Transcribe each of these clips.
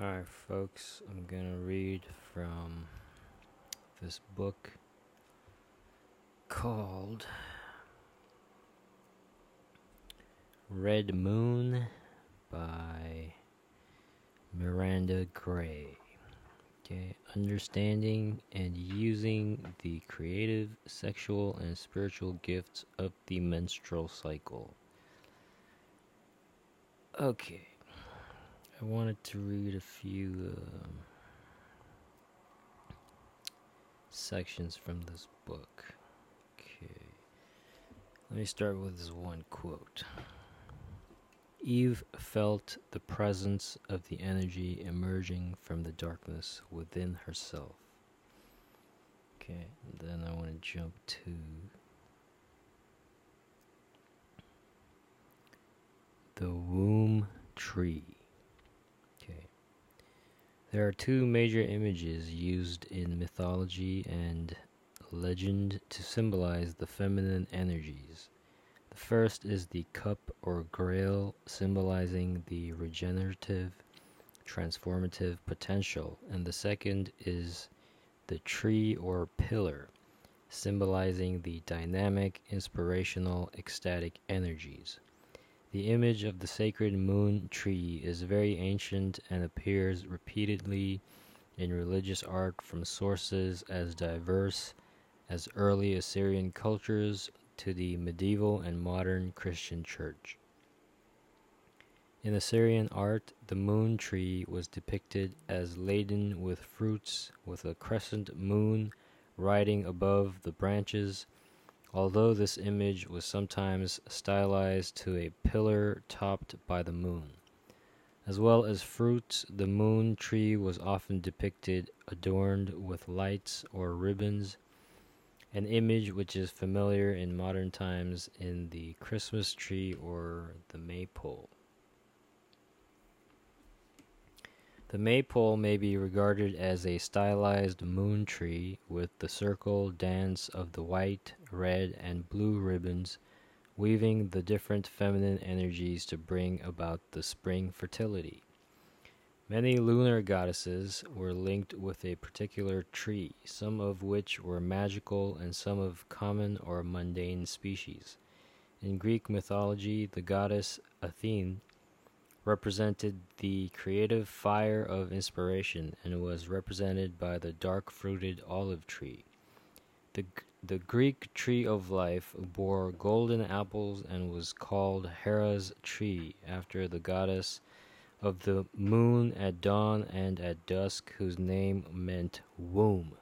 Alright, folks, I'm gonna read from this book called Red Moon by Miranda Gray. Okay, understanding and using the creative, sexual, and spiritual gifts of the menstrual cycle. Okay, I wanted to read a few um, sections from this book. Okay, let me start with this one quote. Eve felt the presence of the energy emerging from the darkness within herself. Okay, then I want to jump to the womb tree. There are two major images used in mythology and legend to symbolize the feminine energies. The first is the cup or grail, symbolizing the regenerative, transformative potential, and the second is the tree or pillar, symbolizing the dynamic, inspirational, ecstatic energies. The image of the sacred moon tree is very ancient and appears repeatedly in religious art from sources as diverse as early Assyrian cultures to the medieval and modern Christian church. In Assyrian art, the moon tree was depicted as laden with fruits, with a crescent moon riding above the branches although this image was sometimes stylized to a pillar topped by the moon. As well as fruits, the moon tree was often depicted adorned with lights or ribbons, an image which is familiar in modern times in the Christmas tree or the maypole. The maypole may be regarded as a stylized moon tree with the circle dance of the white, red, and blue ribbons weaving the different feminine energies to bring about the spring fertility. Many lunar goddesses were linked with a particular tree, some of which were magical and some of common or mundane species. In Greek mythology, the goddess Athene represented the creative fire of inspiration and was represented by the dark fruited olive tree. The, the Greek tree of life bore golden apples and was called Hera's tree after the goddess of the moon at dawn and at dusk, whose name meant womb.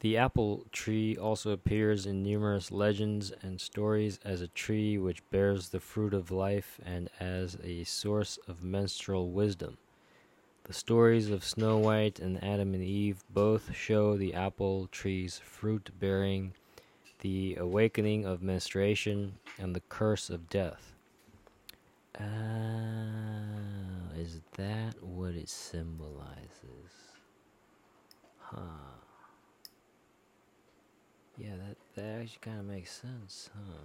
The apple tree also appears in numerous legends and stories as a tree which bears the fruit of life and as a source of menstrual wisdom. The stories of Snow White and Adam and Eve both show the apple tree's fruit bearing the awakening of menstruation and the curse of death. Ah, is that what it symbolizes? Huh. Yeah, that, that actually kind of makes sense, huh?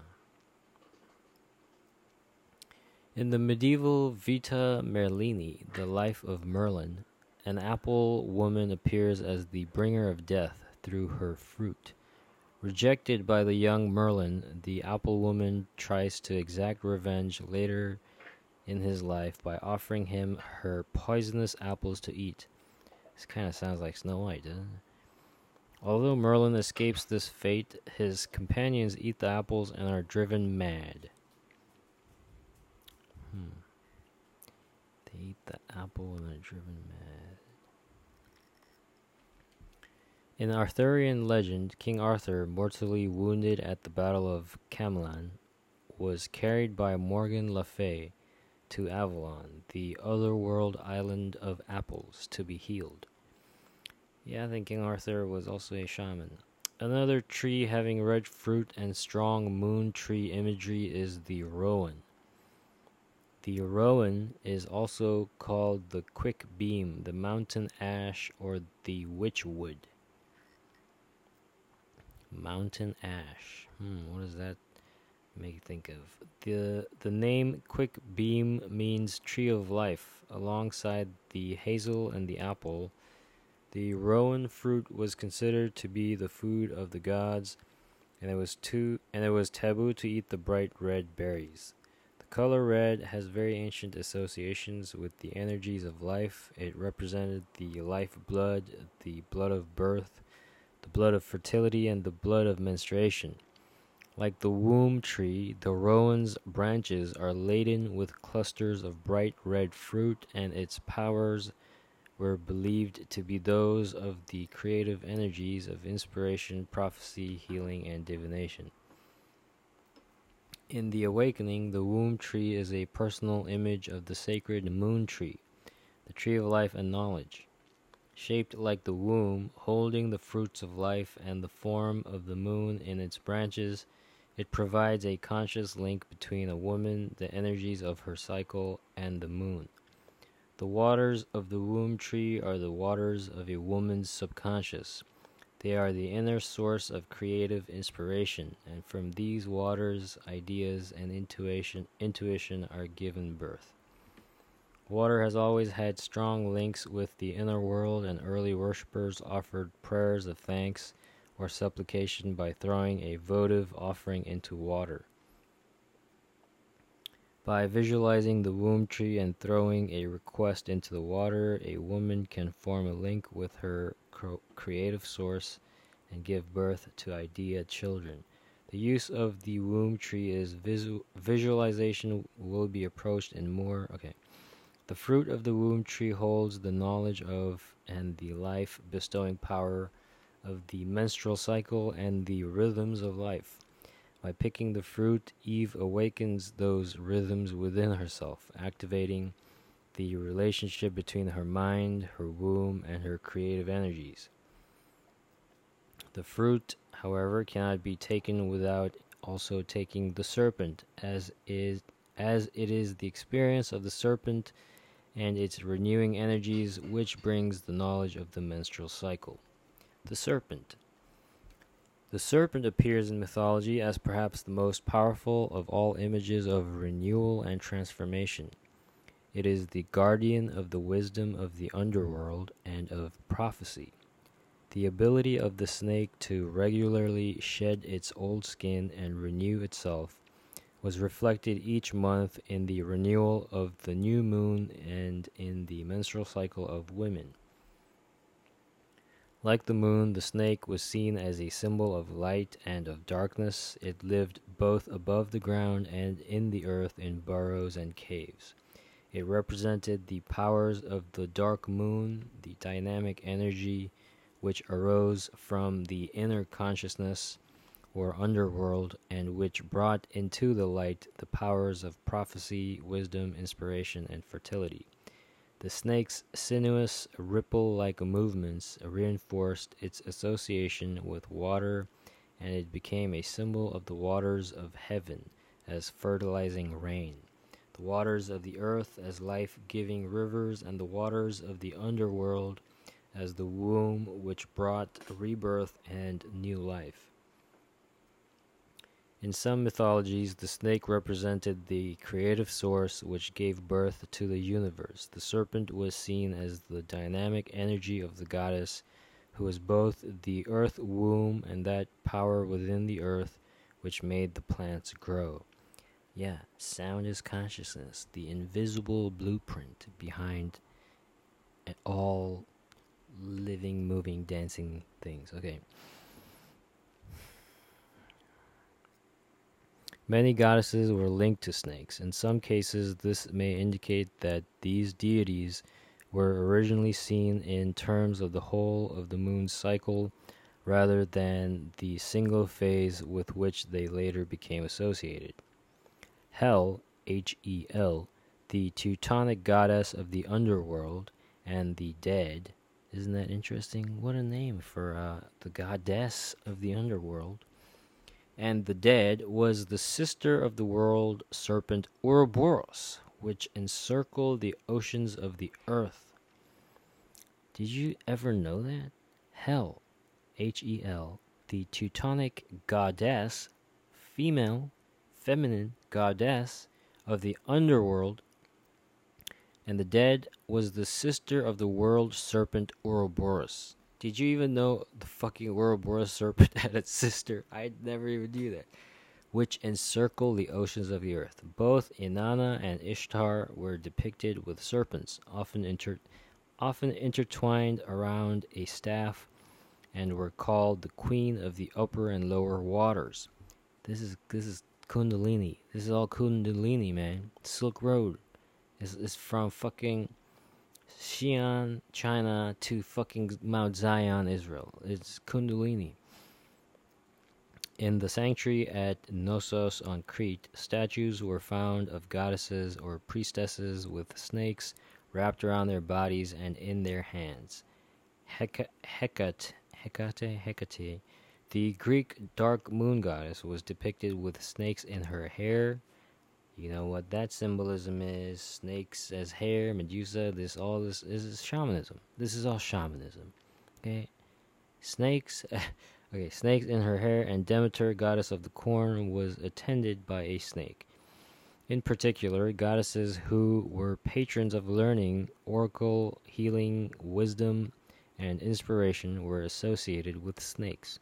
In the medieval Vita Merlini, The Life of Merlin, an apple woman appears as the bringer of death through her fruit. Rejected by the young Merlin, the apple woman tries to exact revenge later in his life by offering him her poisonous apples to eat. This kind of sounds like Snow White, doesn't it? Although Merlin escapes this fate, his companions eat the apples and are driven mad. Hmm. They eat the apple and are driven mad. In Arthurian legend, King Arthur, mortally wounded at the Battle of Camlan, was carried by Morgan Le Fay to Avalon, the otherworld island of apples, to be healed. Yeah, I think King Arthur was also a shaman. Another tree having red fruit and strong moon tree imagery is the rowan. The rowan is also called the quick beam, the mountain ash, or the witchwood. Mountain ash. Hmm, what does that make you think of the the name quick beam means tree of life alongside the hazel and the apple the rowan fruit was considered to be the food of the gods and it was too and it was taboo to eat the bright red berries. The color red has very ancient associations with the energies of life. It represented the life blood the blood of birth the blood of fertility and the blood of menstruation. Like the womb tree, the rowan's branches are laden with clusters of bright red fruit, and its powers were believed to be those of the creative energies of inspiration, prophecy, healing, and divination. In the awakening, the womb tree is a personal image of the sacred moon tree, the tree of life and knowledge. Shaped like the womb, holding the fruits of life and the form of the moon in its branches, it provides a conscious link between a woman, the energies of her cycle, and the moon. The waters of the womb tree are the waters of a woman's subconscious. They are the inner source of creative inspiration, and from these waters, ideas and intuition, intuition are given birth. Water has always had strong links with the inner world, and early worshippers offered prayers of thanks or supplication by throwing a votive offering into water. By visualizing the womb tree and throwing a request into the water, a woman can form a link with her creative source and give birth to idea children. The use of the womb tree is visu- visualization will be approached in more. Okay. The fruit of the womb tree holds the knowledge of and the life bestowing power of the menstrual cycle and the rhythms of life. By picking the fruit, Eve awakens those rhythms within herself, activating the relationship between her mind, her womb, and her creative energies. The fruit, however, cannot be taken without also taking the serpent, as is as it is the experience of the serpent and its renewing energies which brings the knowledge of the menstrual cycle. The serpent. The serpent appears in mythology as perhaps the most powerful of all images of renewal and transformation. It is the guardian of the wisdom of the underworld and of prophecy. The ability of the snake to regularly shed its old skin and renew itself was reflected each month in the renewal of the new moon and in the menstrual cycle of women. Like the moon, the snake was seen as a symbol of light and of darkness. It lived both above the ground and in the earth in burrows and caves. It represented the powers of the dark moon, the dynamic energy which arose from the inner consciousness or underworld and which brought into the light the powers of prophecy, wisdom, inspiration, and fertility. The snake's sinuous, ripple like movements reinforced its association with water, and it became a symbol of the waters of heaven as fertilizing rain, the waters of the earth as life giving rivers, and the waters of the underworld as the womb which brought rebirth and new life. In some mythologies, the snake represented the creative source which gave birth to the universe. The serpent was seen as the dynamic energy of the goddess, who was both the earth womb and that power within the earth which made the plants grow. Yeah, sound is consciousness, the invisible blueprint behind all living, moving, dancing things. Okay. Many goddesses were linked to snakes. In some cases, this may indicate that these deities were originally seen in terms of the whole of the moon's cycle rather than the single phase with which they later became associated. Hel, H E L, the Teutonic goddess of the underworld and the dead. Isn't that interesting? What a name for uh, the goddess of the underworld and the dead was the sister of the world serpent Ouroboros, which encircled the oceans of the earth. Did you ever know that? Hel, H E L, the Teutonic goddess, female, feminine goddess of the underworld, and the dead was the sister of the world serpent Ouroboros. Did you even know the fucking Ouroboros serpent had a sister? I never even knew that. Which encircle the oceans of the earth. Both Inanna and Ishtar were depicted with serpents, often inter- often intertwined around a staff, and were called the queen of the upper and lower waters. This is this is Kundalini. This is all Kundalini, man. Silk Road is is from fucking Xi'an, China to fucking Mount Zion, Israel. It's Kundalini. In the sanctuary at Knossos on Crete, statues were found of goddesses or priestesses with snakes wrapped around their bodies and in their hands. Hecate, Hecate, Hecate, the Greek dark moon goddess, was depicted with snakes in her hair, you know what that symbolism is? Snakes as hair, Medusa, this all this, this is shamanism. This is all shamanism. Okay? Snakes okay, snakes in her hair and Demeter, goddess of the corn, was attended by a snake. In particular, goddesses who were patrons of learning, oracle, healing, wisdom, and inspiration were associated with snakes.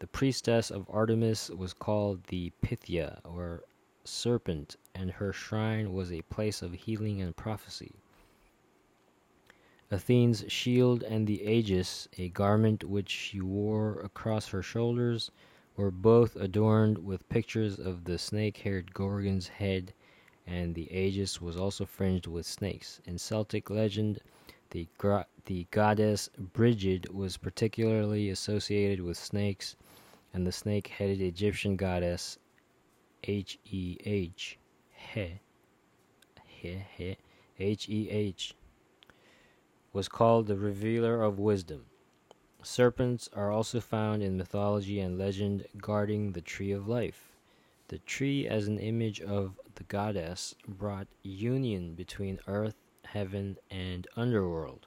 The priestess of Artemis was called the Pythia, or serpent, and her shrine was a place of healing and prophecy. Athene's shield and the aegis, a garment which she wore across her shoulders, were both adorned with pictures of the snake haired Gorgon's head, and the aegis was also fringed with snakes. In Celtic legend, the, the goddess Brigid was particularly associated with snakes, and the snake headed Egyptian goddess H E H, he, he, he, H E H, was called the revealer of wisdom. Serpents are also found in mythology and legend guarding the tree of life. The tree, as an image of the goddess, brought union between earth, heaven, and underworld,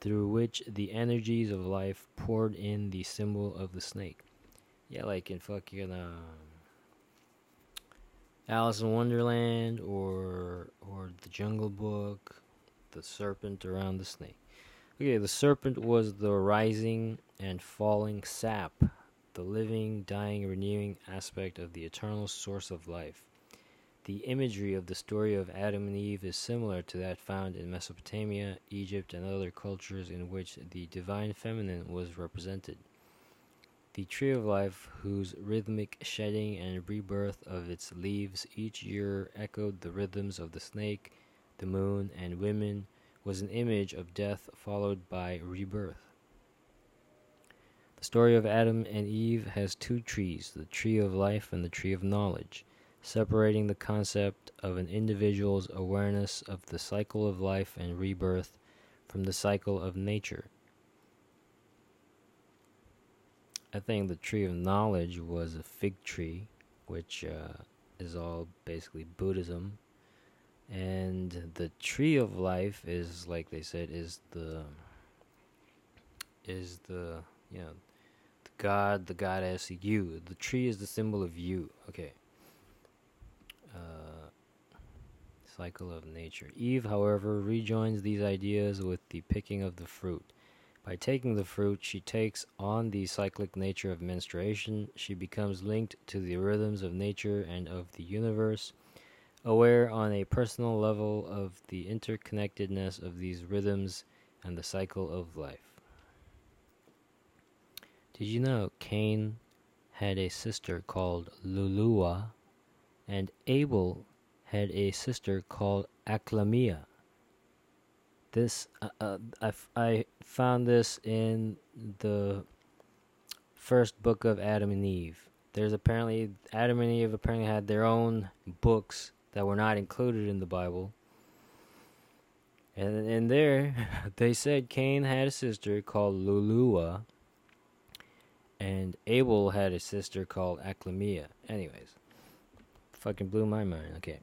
through which the energies of life poured in the symbol of the snake. Yeah, like in fucking um, Alice in Wonderland or or The Jungle Book, The Serpent Around the Snake. Okay, the serpent was the rising and falling sap, the living, dying, renewing aspect of the eternal source of life. The imagery of the story of Adam and Eve is similar to that found in Mesopotamia, Egypt, and other cultures in which the divine feminine was represented. The tree of life, whose rhythmic shedding and rebirth of its leaves each year echoed the rhythms of the snake, the moon, and women, was an image of death followed by rebirth. The story of Adam and Eve has two trees the tree of life and the tree of knowledge, separating the concept of an individual's awareness of the cycle of life and rebirth from the cycle of nature. I think the tree of knowledge was a fig tree, which uh, is all basically Buddhism. And the tree of life is, like they said, is the is the you know the God, the goddess, you. The tree is the symbol of you. Okay. Uh, cycle of nature. Eve, however, rejoins these ideas with the picking of the fruit. By taking the fruit, she takes on the cyclic nature of menstruation. She becomes linked to the rhythms of nature and of the universe, aware on a personal level of the interconnectedness of these rhythms and the cycle of life. Did you know Cain had a sister called Lulua, and Abel had a sister called Aklamia? This uh, uh, I, I found this in the first book of Adam and Eve. There's apparently Adam and Eve apparently had their own books that were not included in the Bible. And in there, they said Cain had a sister called Lulua, and Abel had a sister called Aklamia. Anyways, fucking blew my mind. Okay.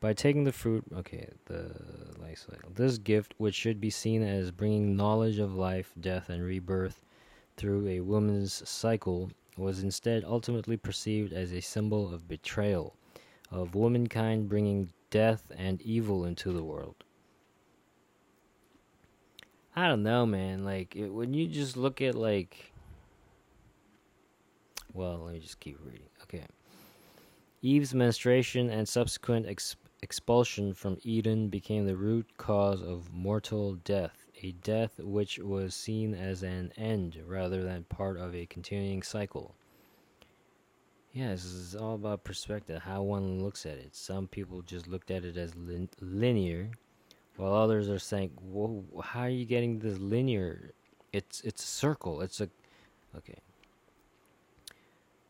By taking the fruit, okay, the life cycle. This gift, which should be seen as bringing knowledge of life, death, and rebirth through a woman's cycle, was instead ultimately perceived as a symbol of betrayal, of womankind bringing death and evil into the world. I don't know, man. Like, it, when you just look at, like, well, let me just keep reading. Okay. Eve's menstruation and subsequent ex- expulsion from Eden became the root cause of mortal death, a death which was seen as an end rather than part of a continuing cycle. Yeah, this is all about perspective, how one looks at it. Some people just looked at it as lin- linear, while others are saying, "Whoa, how are you getting this linear? It's it's a circle. It's a okay."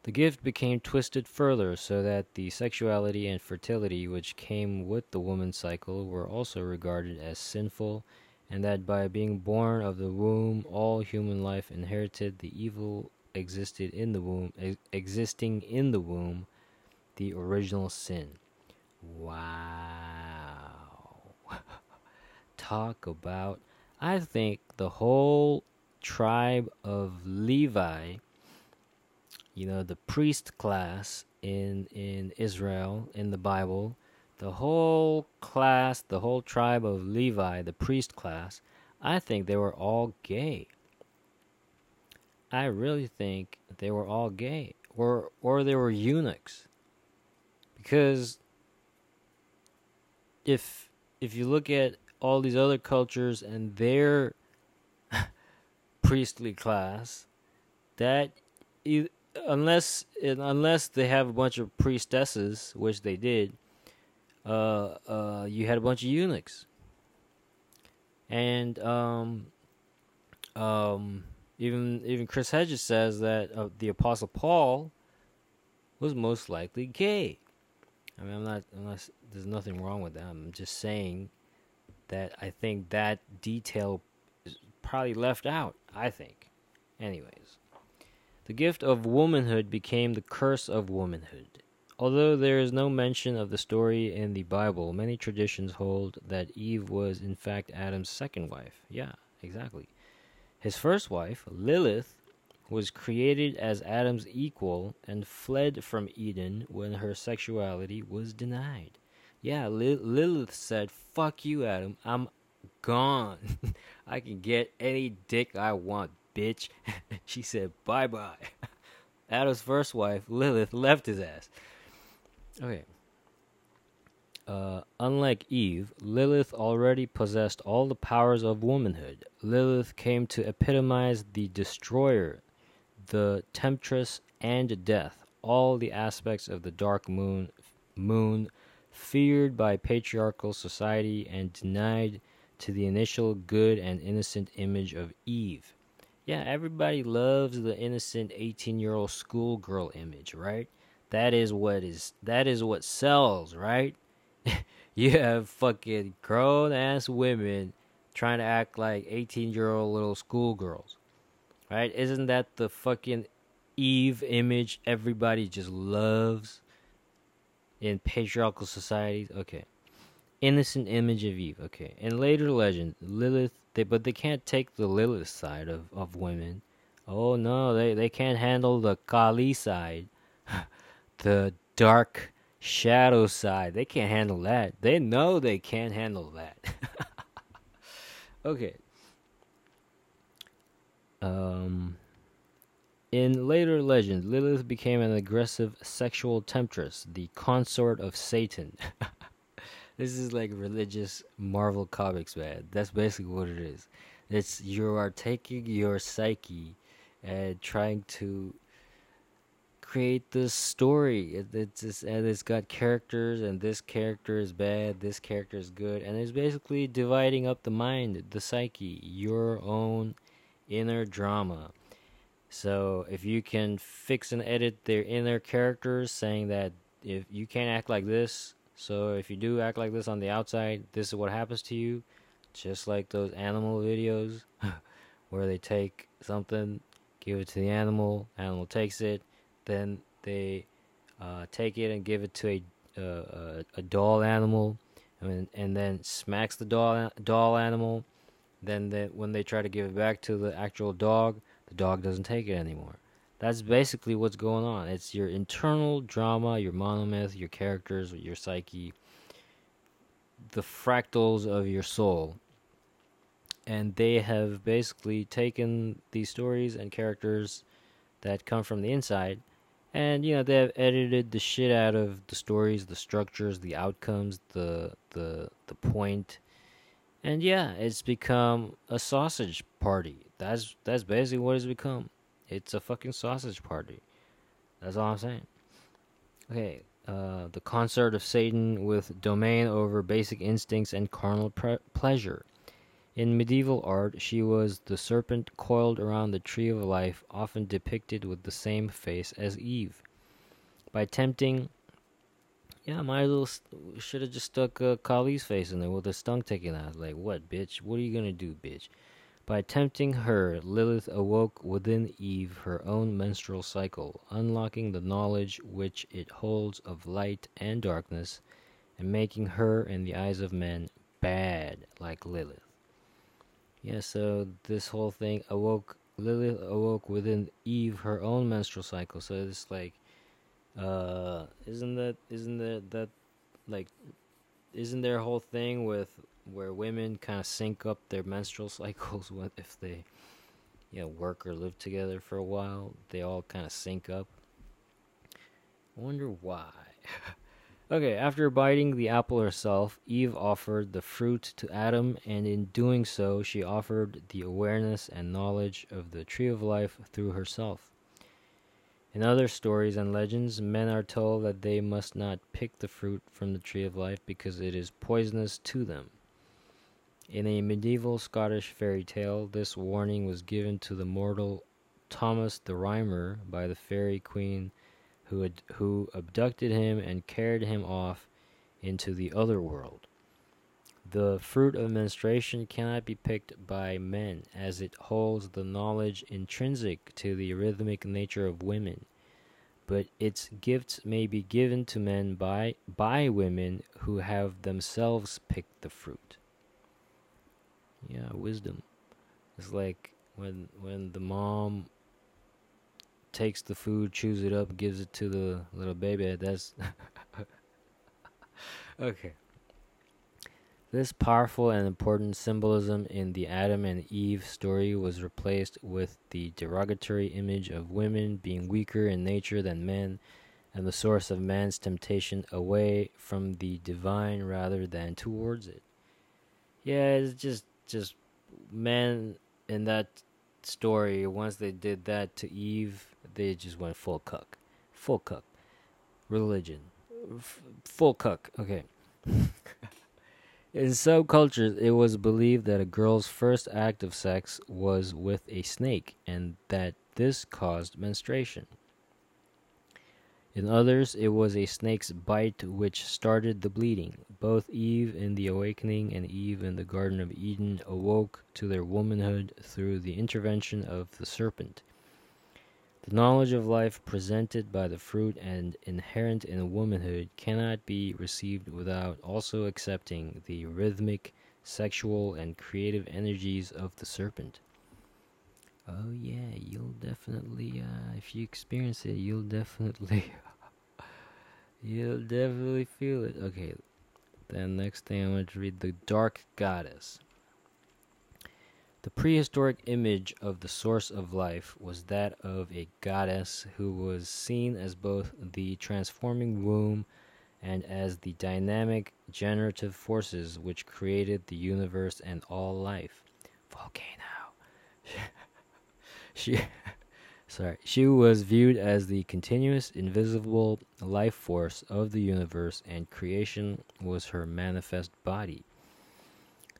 The gift became twisted further so that the sexuality and fertility which came with the woman's cycle were also regarded as sinful, and that by being born of the womb, all human life inherited the evil existed in the womb, ex- existing in the womb, the original sin. Wow. Talk about. I think the whole tribe of Levi you know the priest class in in Israel in the Bible, the whole class, the whole tribe of Levi, the priest class, I think they were all gay. I really think they were all gay or or they were eunuchs. Because if if you look at all these other cultures and their priestly class, that unless unless they have a bunch of priestesses, which they did, uh, uh, you had a bunch of eunuchs, and um, um, even even Chris Hedges says that uh, the Apostle Paul was most likely gay. I mean, I'm not, unless there's nothing wrong with that. I'm just saying that I think that detail is probably left out. I think, anyways. The gift of womanhood became the curse of womanhood. Although there is no mention of the story in the Bible, many traditions hold that Eve was in fact Adam's second wife. Yeah, exactly. His first wife, Lilith, was created as Adam's equal and fled from Eden when her sexuality was denied. Yeah, Lilith said, Fuck you, Adam. I'm gone. I can get any dick I want, bitch. she said, bye bye. Adam's first wife, Lilith, left his ass. Okay. Uh, unlike Eve, Lilith already possessed all the powers of womanhood. Lilith came to epitomize the destroyer, the temptress, and death, all the aspects of the dark moon, moon feared by patriarchal society and denied to the initial good and innocent image of Eve. Yeah, everybody loves the innocent 18-year-old schoolgirl image, right? That is what is that is what sells, right? you have fucking grown ass women trying to act like 18 year old little schoolgirls. Right? Isn't that the fucking Eve image everybody just loves in patriarchal societies? Okay. Innocent image of Eve. Okay. In later legend, Lilith they but they can't take the Lilith side of, of women. Oh no, they, they can't handle the Kali side. the dark shadow side. They can't handle that. They know they can't handle that. okay. Um in later legends, Lilith became an aggressive sexual temptress, the consort of Satan. This is like religious Marvel comics, man. That's basically what it is. It's you are taking your psyche and trying to create this story. It, it's just, and it's got characters, and this character is bad, this character is good, and it's basically dividing up the mind, the psyche, your own inner drama. So if you can fix and edit their inner characters, saying that if you can't act like this, so if you do act like this on the outside, this is what happens to you. Just like those animal videos where they take something, give it to the animal, animal takes it, then they uh, take it and give it to a uh, a, a doll animal, and, and then smacks the doll doll animal. Then they, when they try to give it back to the actual dog, the dog doesn't take it anymore. That's basically what's going on. It's your internal drama, your monomyth, your characters, your psyche, the fractals of your soul. And they have basically taken these stories and characters that come from the inside and you know they have edited the shit out of the stories the structures the outcomes the the the point and yeah it's become a sausage party that's that's basically what it's become it's a fucking sausage party that's all i'm saying okay uh, the consort of satan with domain over basic instincts and carnal pleasure in medieval art, she was the serpent coiled around the tree of life, often depicted with the same face as Eve. By tempting, yeah, my little should have just stuck uh, Kali's face in there with the stung taken out. Like, what, bitch? What are you gonna do, bitch? By tempting her, Lilith awoke within Eve her own menstrual cycle, unlocking the knowledge which it holds of light and darkness, and making her, in the eyes of men, bad like Lilith. Yeah, so this whole thing awoke Lilith awoke within Eve her own menstrual cycle. So it's like uh isn't that isn't that that like isn't there a whole thing with where women kind of sync up their menstrual cycles if they you know work or live together for a while they all kind of sync up i wonder why Okay, after biting the apple herself, Eve offered the fruit to Adam, and in doing so, she offered the awareness and knowledge of the tree of life through herself. In other stories and legends, men are told that they must not pick the fruit from the tree of life because it is poisonous to them. In a medieval Scottish fairy tale, this warning was given to the mortal Thomas the Rhymer by the fairy queen who had, who abducted him and carried him off into the other world. The fruit of menstruation cannot be picked by men, as it holds the knowledge intrinsic to the rhythmic nature of women. But its gifts may be given to men by by women who have themselves picked the fruit. Yeah, wisdom. It's like when when the mom takes the food, chews it up, gives it to the little baby. That's okay. This powerful and important symbolism in the Adam and Eve story was replaced with the derogatory image of women being weaker in nature than men and the source of man's temptation away from the divine rather than towards it. Yeah, it's just just men in that story once they did that to Eve they just went full cuck. Full cuck. Religion. F- full cuck. Okay. In some cultures, it was believed that a girl's first act of sex was with a snake and that this caused menstruation. In others, it was a snake's bite which started the bleeding. Both Eve in the awakening and Eve in the Garden of Eden awoke to their womanhood through the intervention of the serpent. The knowledge of life presented by the fruit and inherent in womanhood cannot be received without also accepting the rhythmic, sexual, and creative energies of the serpent. Oh yeah, you'll definitely, uh, if you experience it, you'll definitely, you'll definitely feel it. Okay, then next thing I'm going to read the Dark Goddess. The prehistoric image of the source of life was that of a goddess who was seen as both the transforming womb and as the dynamic generative forces which created the universe and all life. Volcano. she sorry, she was viewed as the continuous invisible life force of the universe and creation was her manifest body.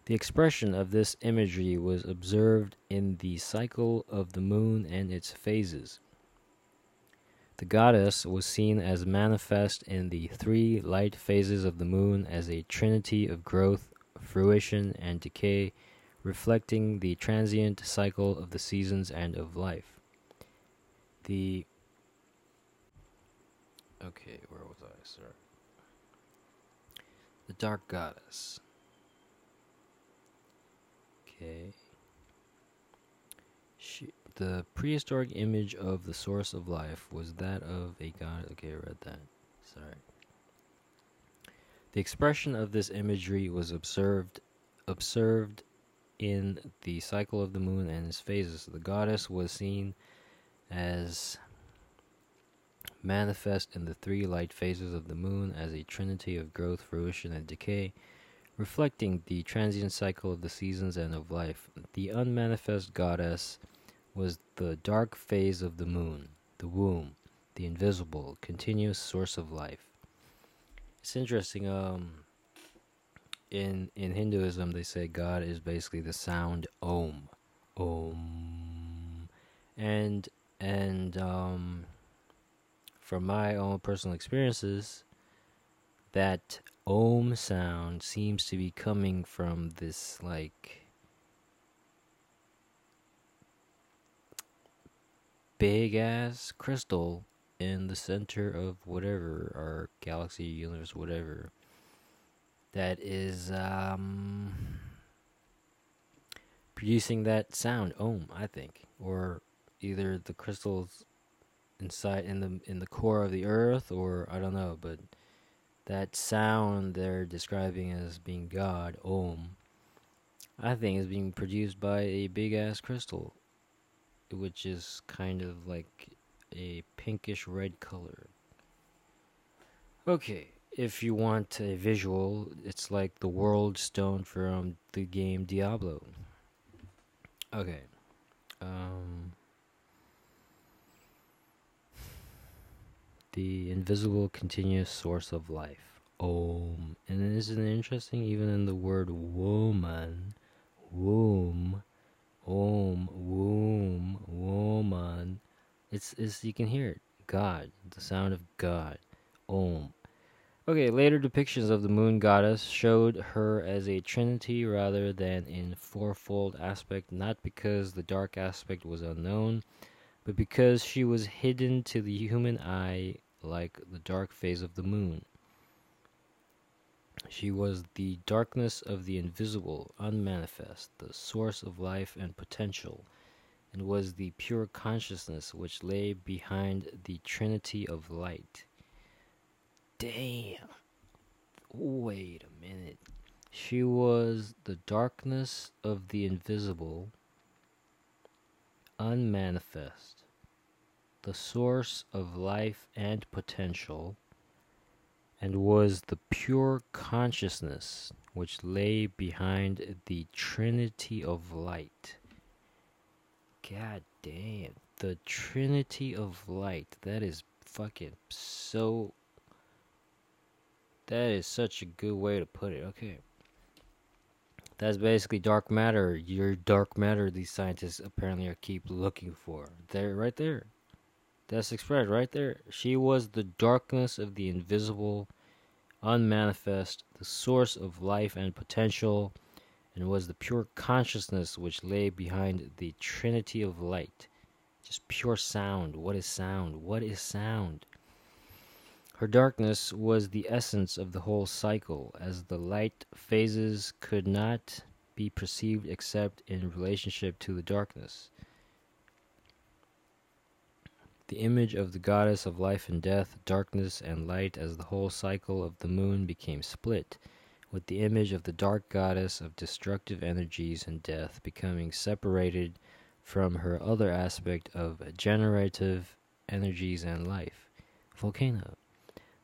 The expression of this imagery was observed in the cycle of the moon and its phases. The goddess was seen as manifest in the three light phases of the moon as a trinity of growth, fruition, and decay, reflecting the transient cycle of the seasons and of life. The Okay, where was I, sir? The Dark Goddess. Okay. She, The prehistoric image of the source of life was that of a god. Okay, I read that. Sorry. The expression of this imagery was observed observed in the cycle of the moon and its phases. The goddess was seen as manifest in the three light phases of the moon as a trinity of growth, fruition, and decay, reflecting the transient cycle of the seasons and of life. The unmanifest goddess was the dark phase of the moon, the womb, the invisible, continuous source of life. It's interesting. Um, in in Hinduism, they say God is basically the sound Om, Om, and and um, from my own personal experiences, that Om sound seems to be coming from this like big ass crystal in the center of whatever our galaxy, universe, whatever that is um, producing that sound om i think or either the crystals inside in the in the core of the earth or i don't know but that sound they're describing as being god om i think is being produced by a big ass crystal which is kind of like a pinkish red color okay if you want a visual, it's like the world stone from the game Diablo. Okay. Um, the invisible continuous source of life. Om. And isn't it interesting? Even in the word woman, womb, om, womb, woman. It's, it's you can hear it. God, the sound of God. Om. Okay, later depictions of the moon goddess showed her as a trinity rather than in fourfold aspect, not because the dark aspect was unknown, but because she was hidden to the human eye like the dark phase of the moon. She was the darkness of the invisible, unmanifest, the source of life and potential, and was the pure consciousness which lay behind the trinity of light. Damn. Wait a minute. She was the darkness of the invisible, unmanifest, the source of life and potential, and was the pure consciousness which lay behind the Trinity of light. God damn. The Trinity of light. That is fucking so that is such a good way to put it. Okay. That's basically dark matter. Your dark matter these scientists apparently are keep looking for. There right there. That's expressed right there. She was the darkness of the invisible, unmanifest, the source of life and potential, and was the pure consciousness which lay behind the trinity of light. Just pure sound. What is sound? What is sound? Her darkness was the essence of the whole cycle, as the light phases could not be perceived except in relationship to the darkness. The image of the goddess of life and death, darkness and light, as the whole cycle of the moon became split, with the image of the dark goddess of destructive energies and death becoming separated from her other aspect of generative energies and life. Volcano.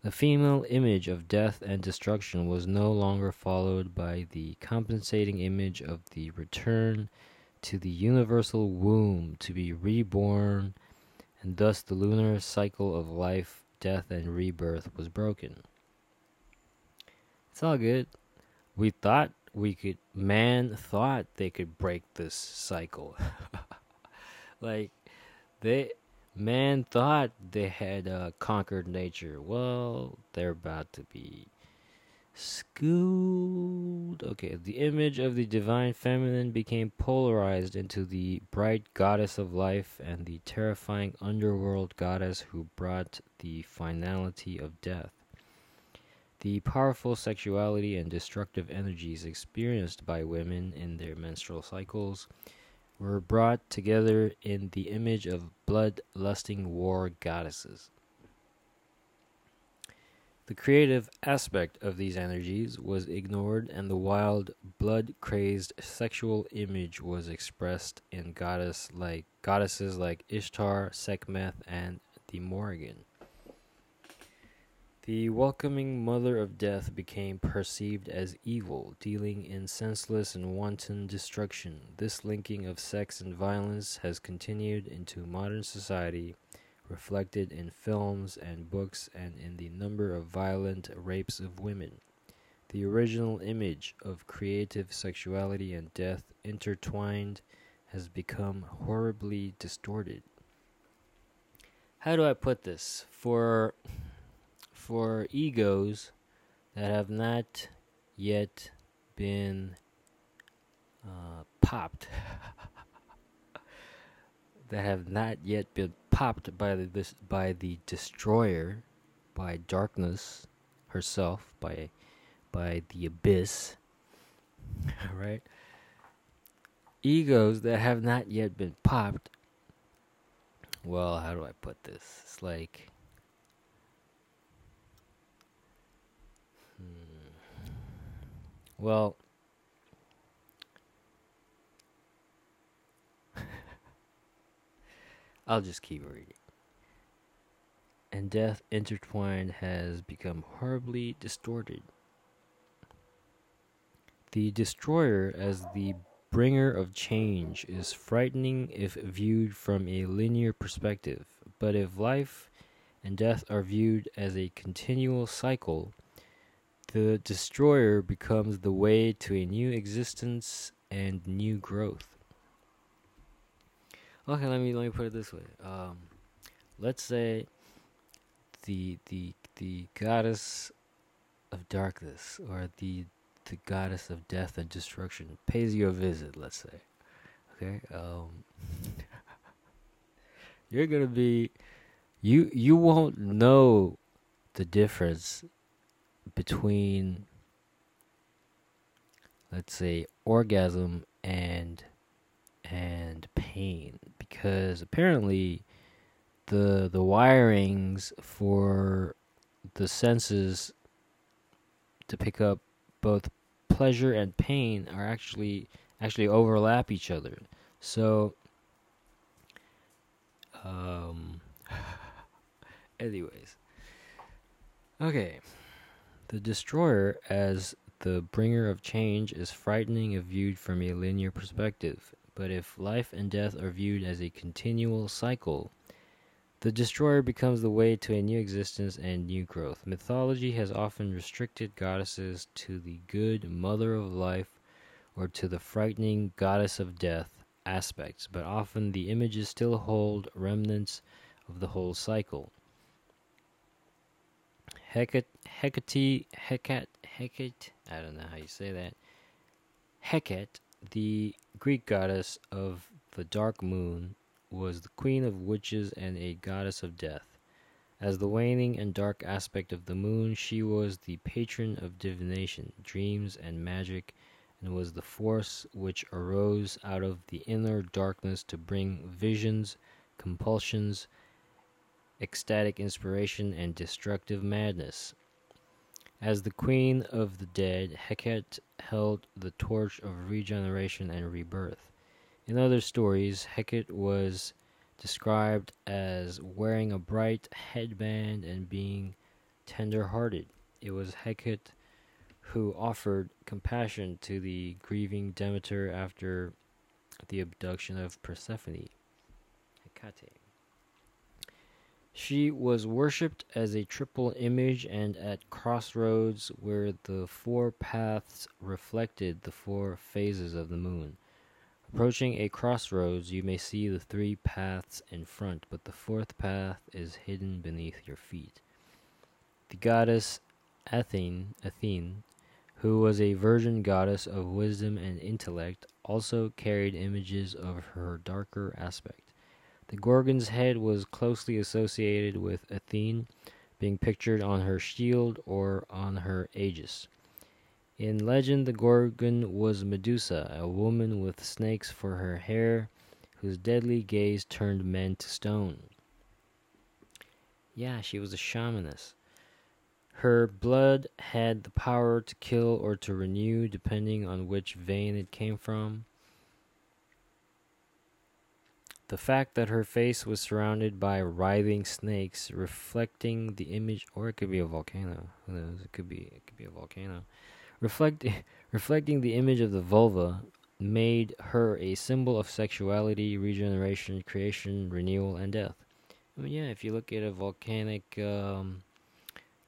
The female image of death and destruction was no longer followed by the compensating image of the return to the universal womb to be reborn, and thus the lunar cycle of life, death, and rebirth was broken. It's all good. We thought we could, man thought they could break this cycle. like, they Man thought they had uh, conquered nature. Well, they're about to be schooled. Okay, the image of the divine feminine became polarized into the bright goddess of life and the terrifying underworld goddess who brought the finality of death. The powerful sexuality and destructive energies experienced by women in their menstrual cycles were brought together in the image of blood-lusting war goddesses. The creative aspect of these energies was ignored, and the wild, blood-crazed sexual image was expressed in goddess like goddesses like Ishtar, Sekhmet, and the Morrigan. The welcoming mother of death became perceived as evil, dealing in senseless and wanton destruction. This linking of sex and violence has continued into modern society, reflected in films and books and in the number of violent rapes of women. The original image of creative sexuality and death intertwined has become horribly distorted. How do I put this? For for egos that have not yet been uh, popped, that have not yet been popped by the this, by the destroyer, by darkness herself, by by the abyss, right? Egos that have not yet been popped. Well, how do I put this? It's like hmm. Well, I'll just keep reading. And death intertwined has become horribly distorted. The destroyer, as the bringer of change, is frightening if viewed from a linear perspective, but if life and death are viewed as a continual cycle, the destroyer becomes the way to a new existence and new growth. Okay, let me let me put it this way. Um, let's say the the the goddess of darkness or the the goddess of death and destruction pays you a visit. Let's say, okay, um, you're gonna be you you won't know the difference between let's say orgasm and and pain because apparently the the wirings for the senses to pick up both pleasure and pain are actually actually overlap each other. So um anyways. Okay. The destroyer, as the bringer of change, is frightening if viewed from a linear perspective, but if life and death are viewed as a continual cycle, the destroyer becomes the way to a new existence and new growth. Mythology has often restricted goddesses to the good mother of life or to the frightening goddess of death aspects, but often the images still hold remnants of the whole cycle. Hecate, Hecate, Hecate, Hecate, I don't know how you say that. Hecate, the Greek goddess of the dark moon, was the queen of witches and a goddess of death. As the waning and dark aspect of the moon, she was the patron of divination, dreams, and magic, and was the force which arose out of the inner darkness to bring visions, compulsions, ecstatic inspiration, and destructive madness. As the queen of the dead, Hecate held the torch of regeneration and rebirth. In other stories, Hecate was described as wearing a bright headband and being tender hearted. It was Hecate who offered compassion to the grieving Demeter after the abduction of Persephone. Hecate. She was worshipped as a triple image and at crossroads where the four paths reflected the four phases of the moon. Approaching a crossroads, you may see the three paths in front, but the fourth path is hidden beneath your feet. The goddess Athene, Athene, who was a virgin goddess of wisdom and intellect, also carried images of her darker aspect. The Gorgon's head was closely associated with Athene, being pictured on her shield or on her aegis. In legend, the Gorgon was Medusa, a woman with snakes for her hair, whose deadly gaze turned men to stone. Yeah, she was a shamaness. Her blood had the power to kill or to renew, depending on which vein it came from. The fact that her face was surrounded by writhing snakes, reflecting the image, or it could be a volcano. Who knows? It could be. It could be a volcano. Reflect, reflecting the image of the vulva, made her a symbol of sexuality, regeneration, creation, renewal, and death. I mean, yeah, if you look at a volcanic um,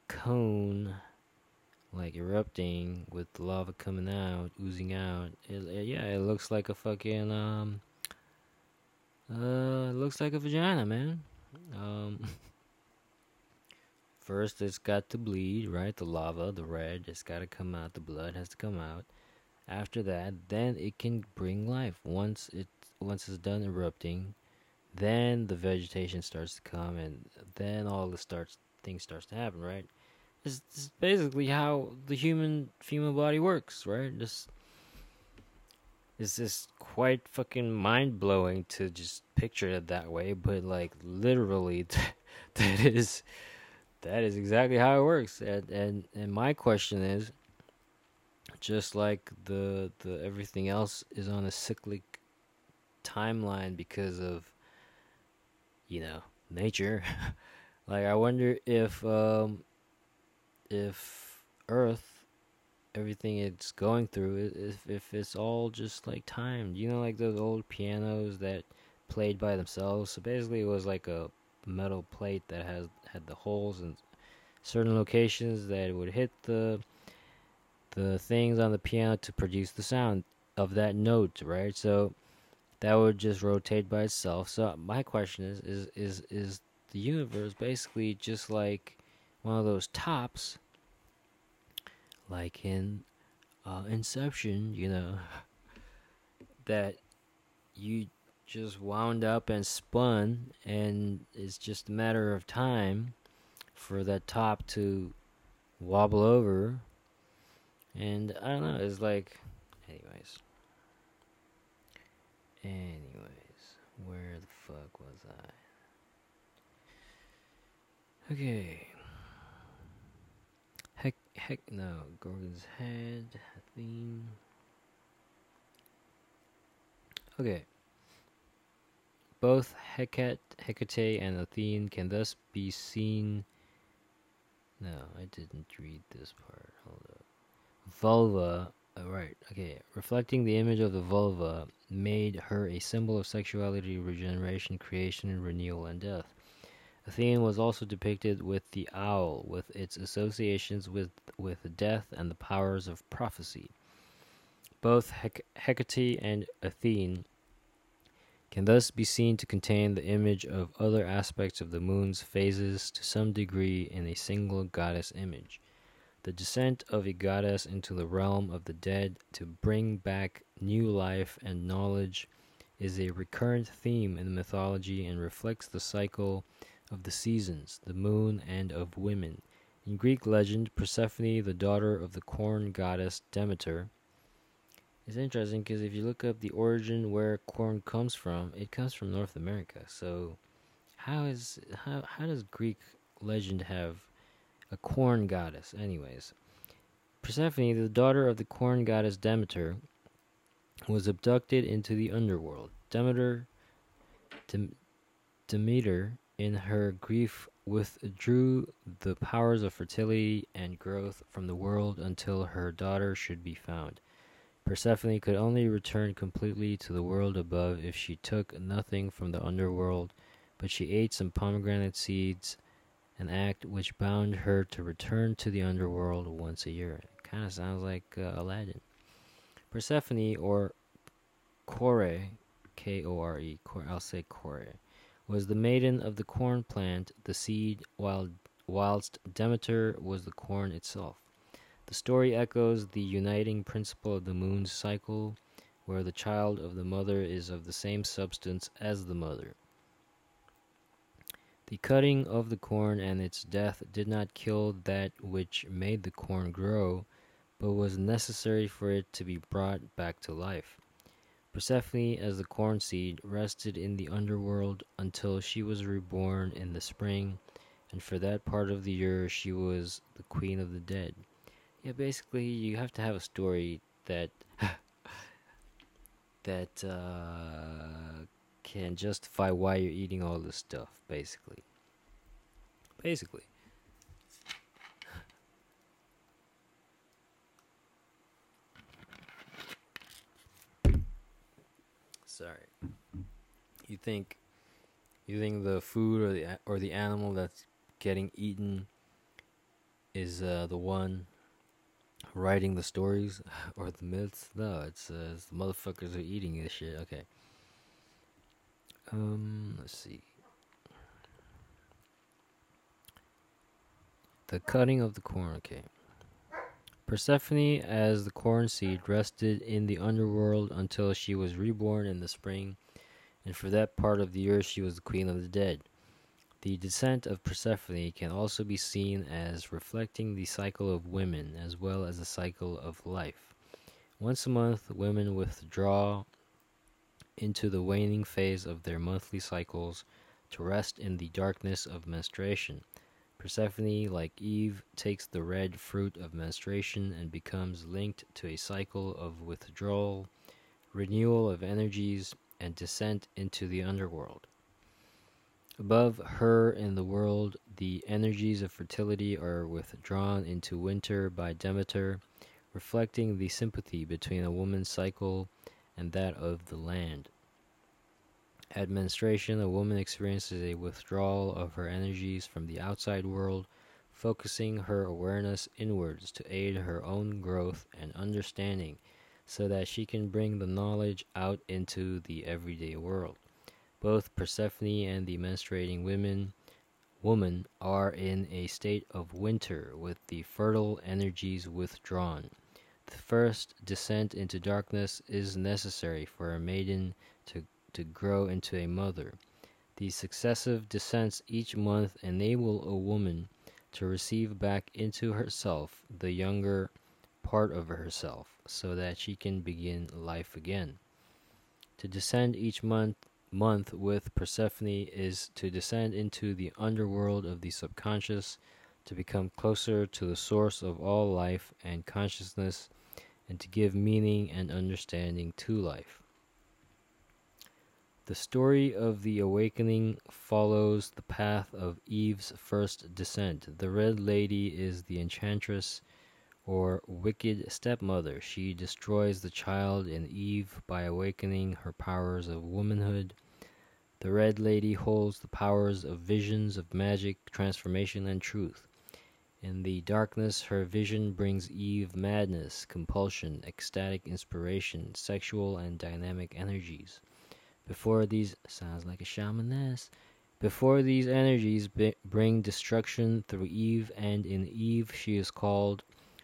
cone, like erupting with lava coming out, oozing out, it, yeah, it looks like a fucking um, uh, it looks like a vagina, man. Um, first, it's got to bleed, right? The lava, the red, it's got to come out. The blood has to come out. After that, then it can bring life. Once it once it's done erupting, then the vegetation starts to come, and then all the starts things starts to happen, right? It's, it's basically how the human female body works, right? Just it's just quite fucking mind blowing to just picture it that way, but like literally, that is that is exactly how it works. And and and my question is, just like the the everything else is on a cyclic timeline because of you know nature. like I wonder if um if Earth everything it's going through if if it's all just like timed. You know like those old pianos that played by themselves? So basically it was like a metal plate that has had the holes in certain locations that would hit the the things on the piano to produce the sound of that note right? So that would just rotate by itself. So my question is is is is the universe basically just like one of those tops like in uh, Inception, you know, that you just wound up and spun, and it's just a matter of time for that top to wobble over. And I don't know, it's like, anyways. Anyways, where the fuck was I? Okay. Heck, no. Gorgon's head, theme. Okay. Both Hecate, Hecate and Athene can thus be seen. No, I didn't read this part. Hold up. Vulva. Oh, right. Okay. Reflecting the image of the vulva made her a symbol of sexuality, regeneration, creation, renewal, and death. Athene was also depicted with the owl, with its associations with, with death and the powers of prophecy. Both Hecate and Athene can thus be seen to contain the image of other aspects of the moon's phases to some degree in a single goddess image. The descent of a goddess into the realm of the dead to bring back new life and knowledge is a recurrent theme in the mythology and reflects the cycle of the seasons, the moon, and of women. In Greek legend, Persephone, the daughter of the corn goddess Demeter, is interesting because if you look up the origin where corn comes from, it comes from North America. So, how is how how does Greek legend have a corn goddess? Anyways, Persephone, the daughter of the corn goddess Demeter, was abducted into the underworld. Demeter, Dem- Demeter in her grief withdrew the powers of fertility and growth from the world until her daughter should be found. Persephone could only return completely to the world above if she took nothing from the underworld, but she ate some pomegranate seeds, an act which bound her to return to the underworld once a year. Kind of sounds like uh, Aladdin. Persephone, or Kore, K O R E, I'll say Kore, was the maiden of the corn plant, the seed, while, whilst Demeter was the corn itself. The story echoes the uniting principle of the moon's cycle, where the child of the mother is of the same substance as the mother. The cutting of the corn and its death did not kill that which made the corn grow, but was necessary for it to be brought back to life. Persephone, as the corn seed, rested in the underworld until she was reborn in the spring, and for that part of the year she was the queen of the dead. Yeah, basically, you have to have a story that that uh, can justify why you're eating all this stuff. Basically, basically. Sorry. You think you think the food or the or the animal that's getting eaten is uh, the one writing the stories or the myths? No, it's, uh, it's the motherfuckers are eating this shit. Okay. Um, let's see. The cutting of the corn. Okay. Persephone, as the corn seed, rested in the underworld until she was reborn in the spring, and for that part of the year she was the queen of the dead. The descent of Persephone can also be seen as reflecting the cycle of women as well as the cycle of life. Once a month, women withdraw into the waning phase of their monthly cycles to rest in the darkness of menstruation. Persephone, like Eve, takes the red fruit of menstruation and becomes linked to a cycle of withdrawal, renewal of energies, and descent into the underworld. Above her in the world, the energies of fertility are withdrawn into winter by Demeter, reflecting the sympathy between a woman's cycle and that of the land. At menstruation, a woman experiences a withdrawal of her energies from the outside world, focusing her awareness inwards to aid her own growth and understanding so that she can bring the knowledge out into the everyday world. Both Persephone and the menstruating women woman are in a state of winter with the fertile energies withdrawn. The first descent into darkness is necessary for a maiden to to grow into a mother. These successive descents each month enable a woman to receive back into herself the younger part of herself so that she can begin life again. To descend each month month with Persephone is to descend into the underworld of the subconscious to become closer to the source of all life and consciousness and to give meaning and understanding to life. The story of the awakening follows the path of Eve's first descent. The Red Lady is the enchantress or wicked stepmother. She destroys the child in Eve by awakening her powers of womanhood. The Red Lady holds the powers of visions of magic, transformation, and truth. In the darkness, her vision brings Eve madness, compulsion, ecstatic inspiration, sexual and dynamic energies. Before these sounds like a shamaness. Before these energies bring destruction through Eve, and in Eve she is called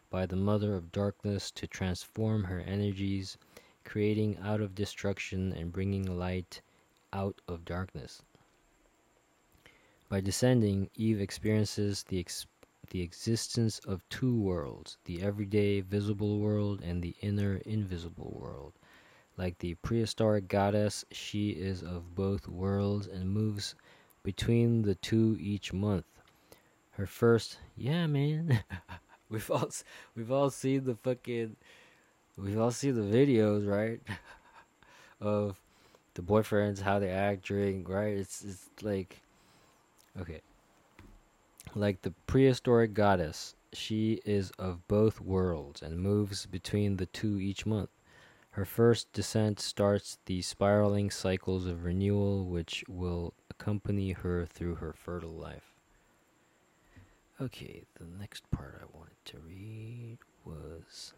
by the Mother of Darkness to transform her energies, creating out of destruction and bringing light out of darkness. By descending, Eve experiences the ex- the existence of two worlds, the everyday visible world and the inner invisible world. Like the prehistoric goddess, she is of both worlds and moves between the two each month. Her first, yeah, man. we've all we've all seen the fucking we've all seen the videos, right? of the boyfriends how they act during, right? It's it's like okay. Like the prehistoric goddess, she is of both worlds and moves between the two each month. Her first descent starts the spiraling cycles of renewal which will accompany her through her fertile life. Okay, the next part I wanted to read was.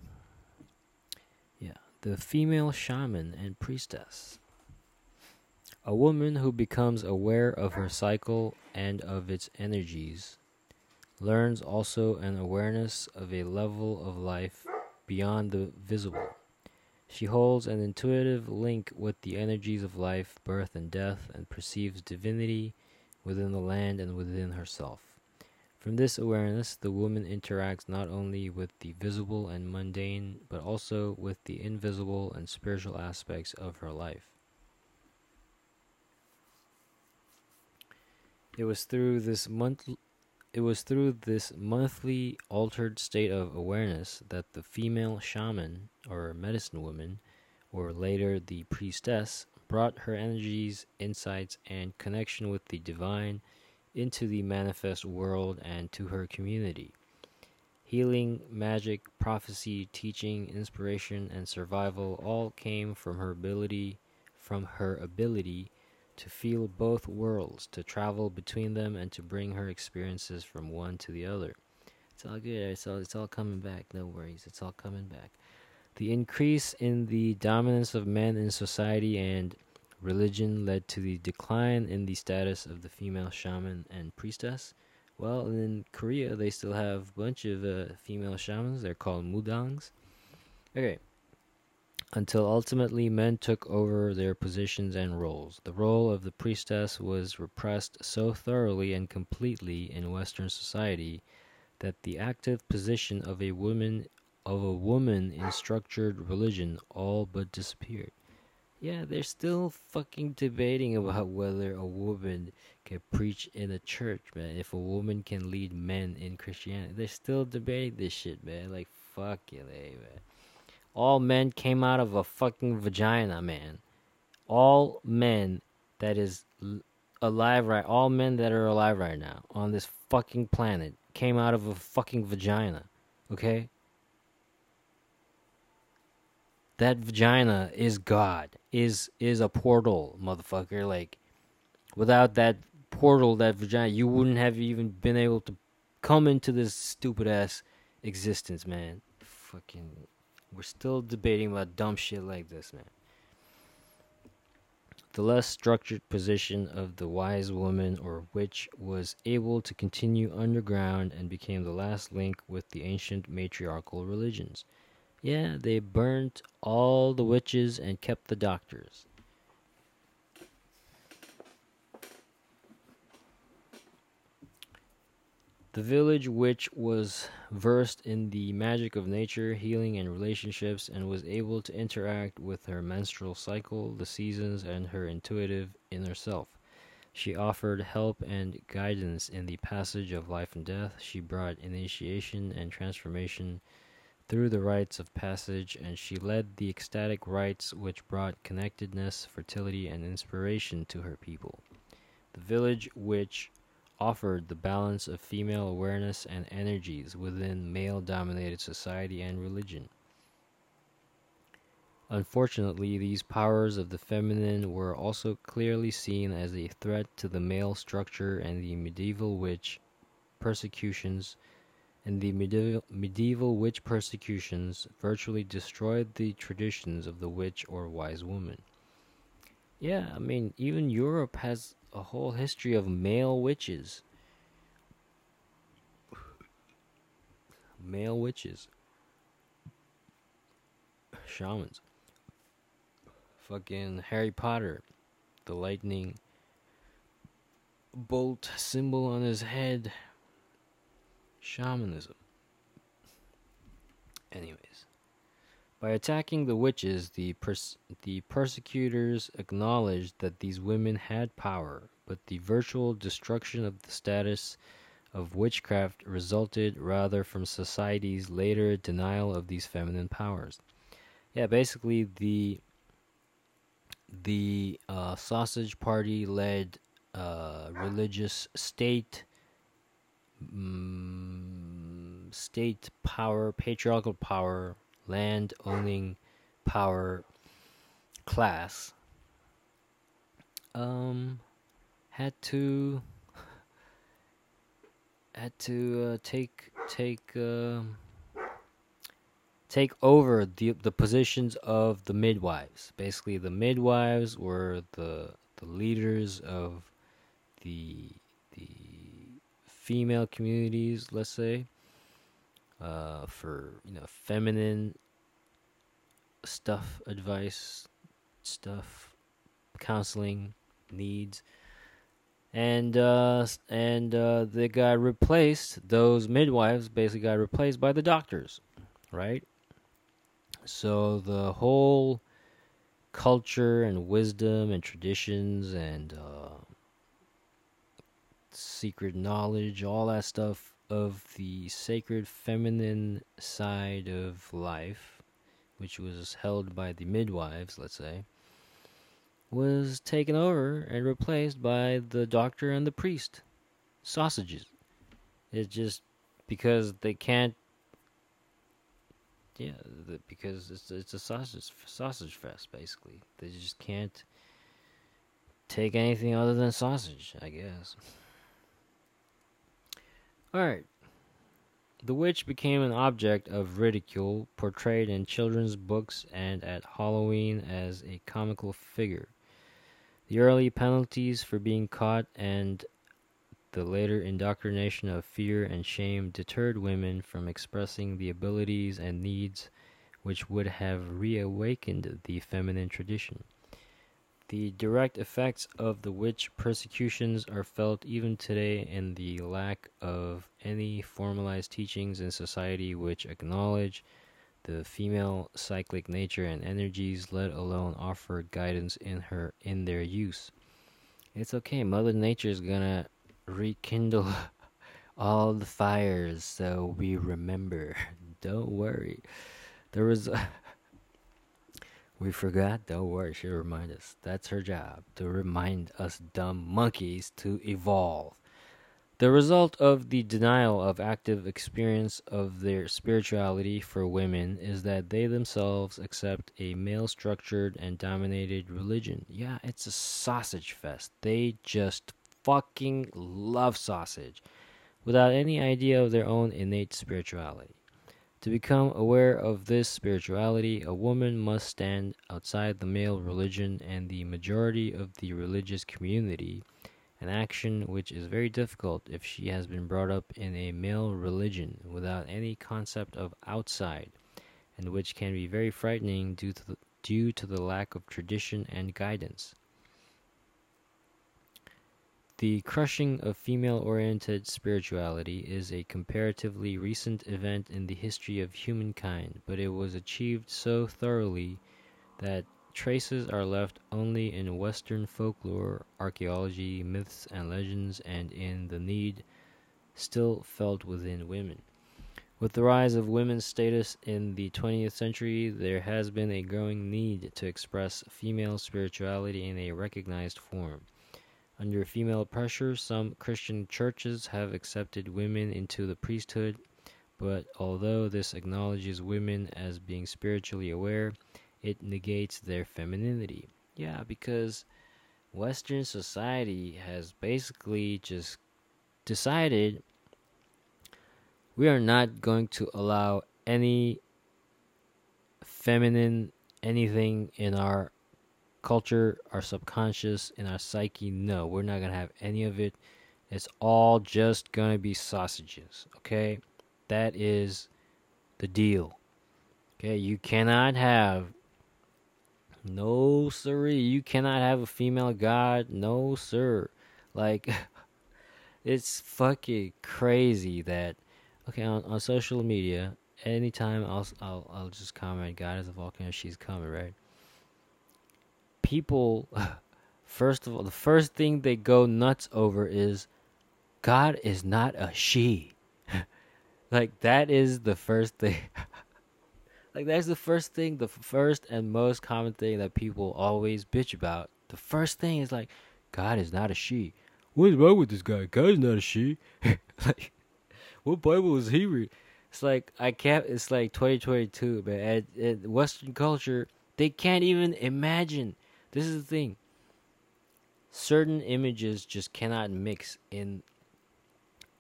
Yeah, the female shaman and priestess. A woman who becomes aware of her cycle and of its energies learns also an awareness of a level of life beyond the visible. She holds an intuitive link with the energies of life, birth, and death, and perceives divinity within the land and within herself. From this awareness, the woman interacts not only with the visible and mundane, but also with the invisible and spiritual aspects of her life. It was through this month it was through this monthly altered state of awareness that the female shaman or medicine woman or later the priestess brought her energies, insights and connection with the divine into the manifest world and to her community. Healing, magic, prophecy, teaching, inspiration and survival all came from her ability from her ability to feel both worlds, to travel between them, and to bring her experiences from one to the other. It's all good. It's all, it's all coming back. No worries. It's all coming back. The increase in the dominance of men in society and religion led to the decline in the status of the female shaman and priestess. Well, in Korea, they still have a bunch of uh, female shamans. They're called mudangs. Okay, until ultimately men took over their positions and roles. The role of the priestess was repressed so thoroughly and completely in Western society that the active position of a woman of a woman in structured religion all but disappeared. Yeah, they're still fucking debating about whether a woman can preach in a church, man. If a woman can lead men in Christianity, they're still debating this shit, man. Like fuck it, man all men came out of a fucking vagina, man. All men that is alive right, all men that are alive right now on this fucking planet came out of a fucking vagina. Okay? That vagina is God. Is is a portal, motherfucker. Like without that portal, that vagina, you wouldn't have even been able to come into this stupid ass existence, man. Fucking we're still debating about dumb shit like this, man. The less structured position of the wise woman or witch was able to continue underground and became the last link with the ancient matriarchal religions. Yeah, they burnt all the witches and kept the doctors. The village witch was versed in the magic of nature, healing, and relationships, and was able to interact with her menstrual cycle, the seasons, and her intuitive inner self. She offered help and guidance in the passage of life and death. She brought initiation and transformation through the rites of passage, and she led the ecstatic rites which brought connectedness, fertility, and inspiration to her people. The village witch offered the balance of female awareness and energies within male dominated society and religion. Unfortunately, these powers of the feminine were also clearly seen as a threat to the male structure and the medieval witch persecutions and the medieval, medieval witch persecutions virtually destroyed the traditions of the witch or wise woman. Yeah, I mean, even Europe has a whole history of male witches. Male witches. Shamans. Fucking Harry Potter. The lightning bolt symbol on his head. Shamanism. Anyways. By attacking the witches, the, pers- the persecutors acknowledged that these women had power, but the virtual destruction of the status of witchcraft resulted rather from society's later denial of these feminine powers. Yeah, basically the the uh, sausage party led uh, religious state um, state power patriarchal power land owning power class um had to had to uh, take take uh, take over the the positions of the midwives. Basically, the midwives were the the leaders of the the female communities. Let's say uh, for you know feminine stuff, advice, stuff, counseling needs, and uh, and uh, they got replaced. Those midwives basically got replaced by the doctors, right? So the whole culture and wisdom and traditions and uh, secret knowledge, all that stuff of the sacred feminine side of life, which was held by the midwives, let's say, was taken over and replaced by the doctor and the priest. Sausages. It's just because they can't. Yeah, because it's it's a sausage sausage fest basically. They just can't take anything other than sausage, I guess. Alright. The witch became an object of ridicule, portrayed in children's books and at Halloween as a comical figure. The early penalties for being caught and the later indoctrination of fear and shame deterred women from expressing the abilities and needs which would have reawakened the feminine tradition. The direct effects of the witch persecutions are felt even today in the lack of any formalized teachings in society which acknowledge the female cyclic nature and energies, let alone offer guidance in her in their use. It's okay, Mother Nature is gonna rekindle all the fires so we remember. Don't worry. There was We forgot? Don't worry, she'll remind us. That's her job, to remind us dumb monkeys to evolve. The result of the denial of active experience of their spirituality for women is that they themselves accept a male structured and dominated religion. Yeah, it's a sausage fest. They just fucking love sausage without any idea of their own innate spirituality. To become aware of this spirituality, a woman must stand outside the male religion and the majority of the religious community, an action which is very difficult if she has been brought up in a male religion without any concept of outside, and which can be very frightening due to the, due to the lack of tradition and guidance. The crushing of female oriented spirituality is a comparatively recent event in the history of humankind, but it was achieved so thoroughly that traces are left only in Western folklore, archaeology, myths, and legends, and in the need still felt within women. With the rise of women's status in the 20th century, there has been a growing need to express female spirituality in a recognized form. Under female pressure, some Christian churches have accepted women into the priesthood, but although this acknowledges women as being spiritually aware, it negates their femininity. Yeah, because Western society has basically just decided we are not going to allow any feminine anything in our culture, our subconscious, and our psyche, no, we're not going to have any of it. It's all just going to be sausages, okay? That is the deal. Okay, you cannot have no siree. You cannot have a female god. No sir. Like it's fucking crazy that okay on, on social media anytime I'll I'll I'll just comment God is a volcano she's coming right people, first of all, the first thing they go nuts over is God is not a she. like, that is the first thing. like, that's the first thing, the first and most common thing that people always bitch about. The first thing is like, God is not a she. What is wrong with this guy? God is not a she. like, what Bible is he read? It's like I can't. It's like 2022, man. And, Western culture, they can't even imagine this is the thing. Certain images just cannot mix in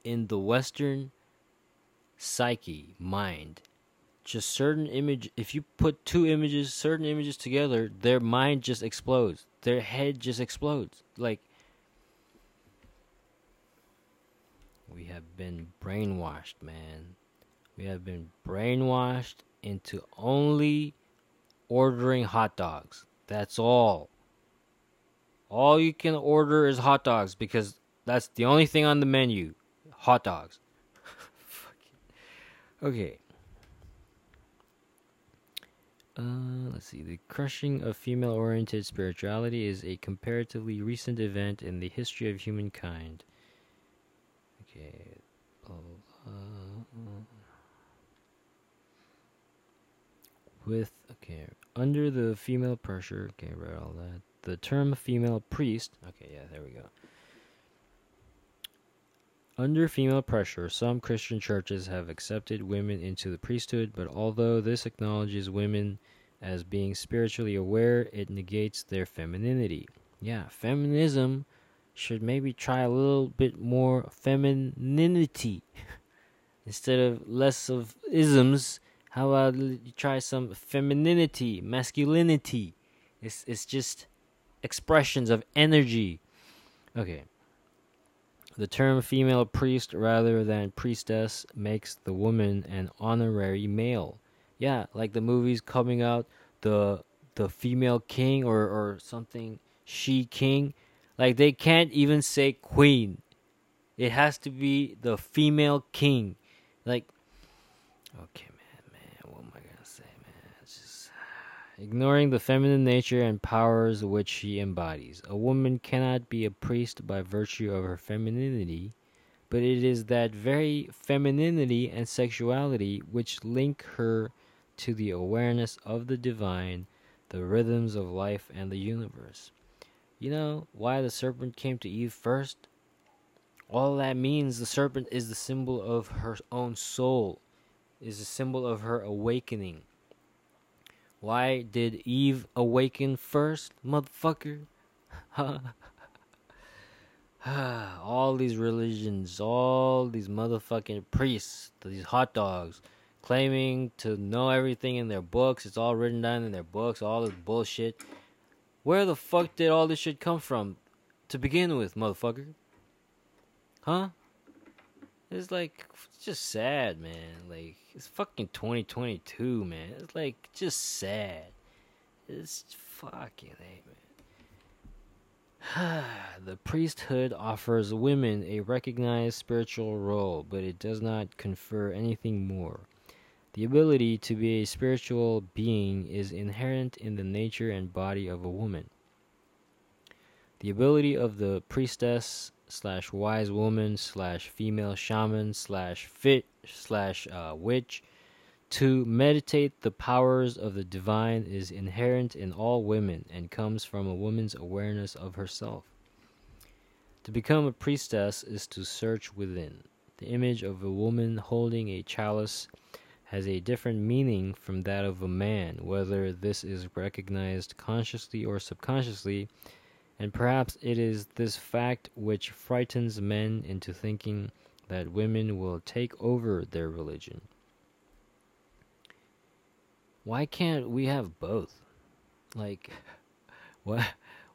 in the western psyche mind. Just certain image if you put two images certain images together their mind just explodes. Their head just explodes. Like we have been brainwashed man. We have been brainwashed into only ordering hot dogs that's all. All you can order is hot dogs because That's the only thing on the menu. Hot dogs. okay. Uh, let's see. The crushing of female oriented spirituality is a comparatively recent event in the history of humankind. Okay. With, okay, under the female pressure, okay, read all that. The term female priest, okay, yeah, there we go. Under female pressure, some Christian churches have accepted women into the priesthood, but although this acknowledges women as being spiritually aware, it negates their femininity. Yeah, feminism should maybe try a little bit more femininity instead of less of isms. How about you try some femininity, masculinity? It's it's just expressions of energy. Okay. The term female priest rather than priestess makes the woman an honorary male. Yeah, like the movies coming out, the the female king or, or something she king. Like they can't even say queen. It has to be the female king. Like okay ignoring the feminine nature and powers which she embodies. A woman cannot be a priest by virtue of her femininity, but it is that very femininity and sexuality which link her to the awareness of the divine, the rhythms of life and the universe. You know why the serpent came to Eve first? All that means the serpent is the symbol of her own soul, is a symbol of her awakening why did Eve awaken first, motherfucker? all these religions, all these motherfucking priests, these hot dogs, claiming to know everything in their books. It's all written down in their books, all this bullshit. Where the fuck did all this shit come from to begin with, motherfucker? Huh? It's like, it's just sad, man. Like, it's fucking 2022, man. It's like just sad. It's fucking hey, man. the priesthood offers women a recognized spiritual role, but it does not confer anything more. The ability to be a spiritual being is inherent in the nature and body of a woman. The ability of the priestess slash wise woman slash female shaman slash fit slash uh, witch. To meditate the powers of the divine is inherent in all women and comes from a woman's awareness of herself. To become a priestess is to search within. The image of a woman holding a chalice has a different meaning from that of a man, whether this is recognized consciously or subconsciously and perhaps it is this fact which frightens men into thinking that women will take over their religion. Why can't we have both? Like, why,